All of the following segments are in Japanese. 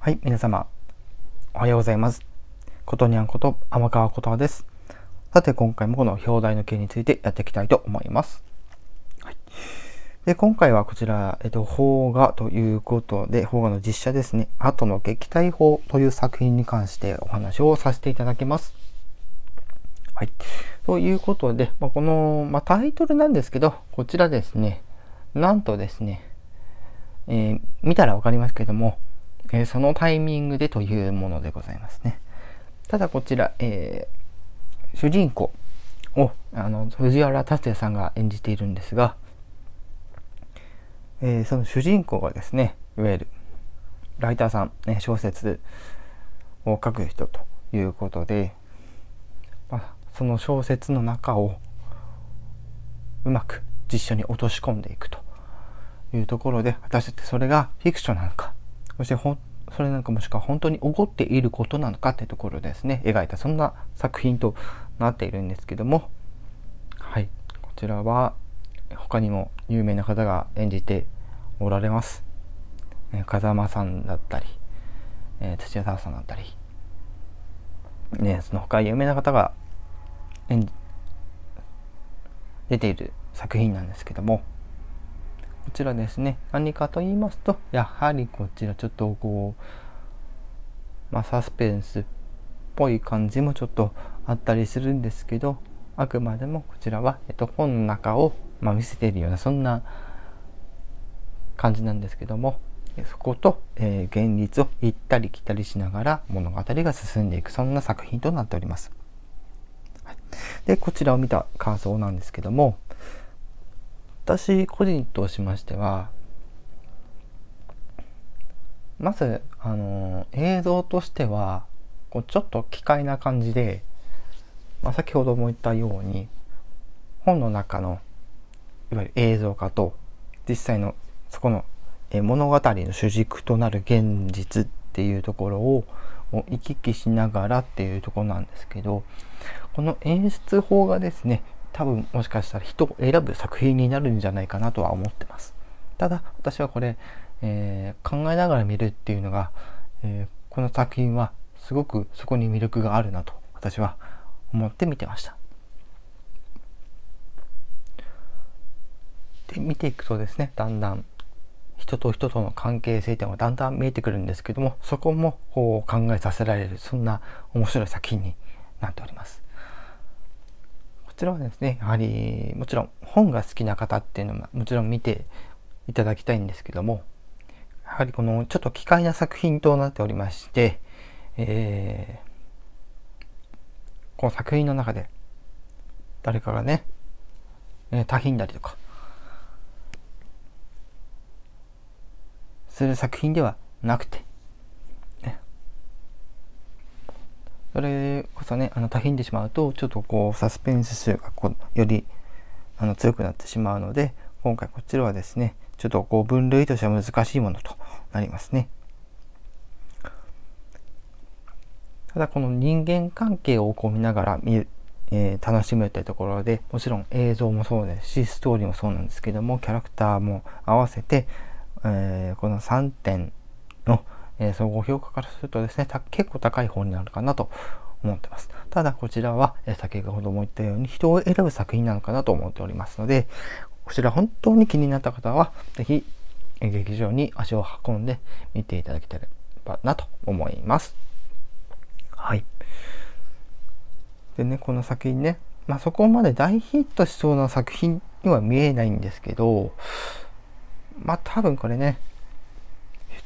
はい、皆様、おはようございます。ことにゃんこと天川ことです。さて、今回もこの表題の件についてやっていきたいと思います。はい、で今回はこちら、えっと、邦画ということで、邦画の実写ですね、後の撃退法という作品に関してお話をさせていただきます。はい。ということで、まあ、この、まあ、タイトルなんですけど、こちらですね、なんとですね、えー、見たらわかりますけども、えー、そのタイミングでというものでございますね。ただこちら、えー、主人公をあの藤原竜也さんが演じているんですが、えー、その主人公がですねいわゆるライターさん、ね、小説を書く人ということで、まあ、その小説の中をうまく実写に落とし込んでいくというところで果たしてそれがフィクションなのかそしてほそれなんかもしくは本当に起こっていることなのかってところですね。描いたそんな作品となっているんですけども。はい。こちらは他にも有名な方が演じておられます、風間さんだったり、えー、土屋太鳳さんだったり。ねその他有名な方が演出ている作品なんですけども。こちらですね何かと言いますとやはりこちらちょっとこう、まあ、サスペンスっぽい感じもちょっとあったりするんですけどあくまでもこちらは、えっと、本の中を、まあ、見せているようなそんな感じなんですけどもそこと、えー、現実を行ったり来たりしながら物語が進んでいくそんな作品となっております。はい、でこちらを見た感想なんですけども私個人としましてはまずあの映像としてはこうちょっと奇怪な感じで、まあ、先ほども言ったように本の中のいわゆる映像化と実際のそこの物語の主軸となる現実っていうところを行き来しながらっていうところなんですけどこの演出法がですね多分もしかしたら人を選ぶ作品になるんじゃないかなとは思ってます。ただ私はこれ、えー、考えながら見るっていうのが、えー、この作品はすごくそこに魅力があるなと私は思って見てました。で見ていくとですねだんだん人と人との関係性というのがだんだん見えてくるんですけどもそこも考えさせられるそんな面白い作品になっております。ちらはですね、やはりもちろん本が好きな方っていうのももちろん見ていただきたいんですけども、やはりこのちょっと奇怪な作品となっておりまして、えー、この作品の中で誰かがね、えー、多品だりとか、する作品ではなくて、それこそねあの多品でしまうとちょっとこうサスペンス臭がこうよりあの強くなってしまうので今回こちらはですねちょっとこう分類としては難しいものとなりますね。ただこの人間関係をこう見ながら見る、えー、楽しむというところでもちろん映像もそうですしストーリーもそうなんですけどもキャラクターも合わせて、えー、この3点のえー、総合評価からするとですね、結構高い方になるかなと思ってます。ただこちらは、えー、先ほども言ったように人を選ぶ作品なのかなと思っておりますので、こちら本当に気になった方は、是非劇場に足を運んで見ていただければなと思います。はい。でね、この作品ね、まあ、そこまで大ヒットしそうな作品には見えないんですけど、まあ多分これね、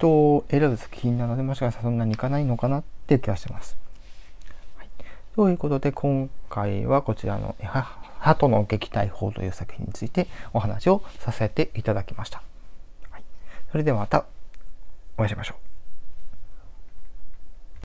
人を選ぶ作品なのでもしかしたらそんなにいかないのかなっていう気がしてます。はい、ということで今回はこちらの「鳩の撃退法」という作品についてお話をさせていただきました。はい、それではまたお会いしましょう。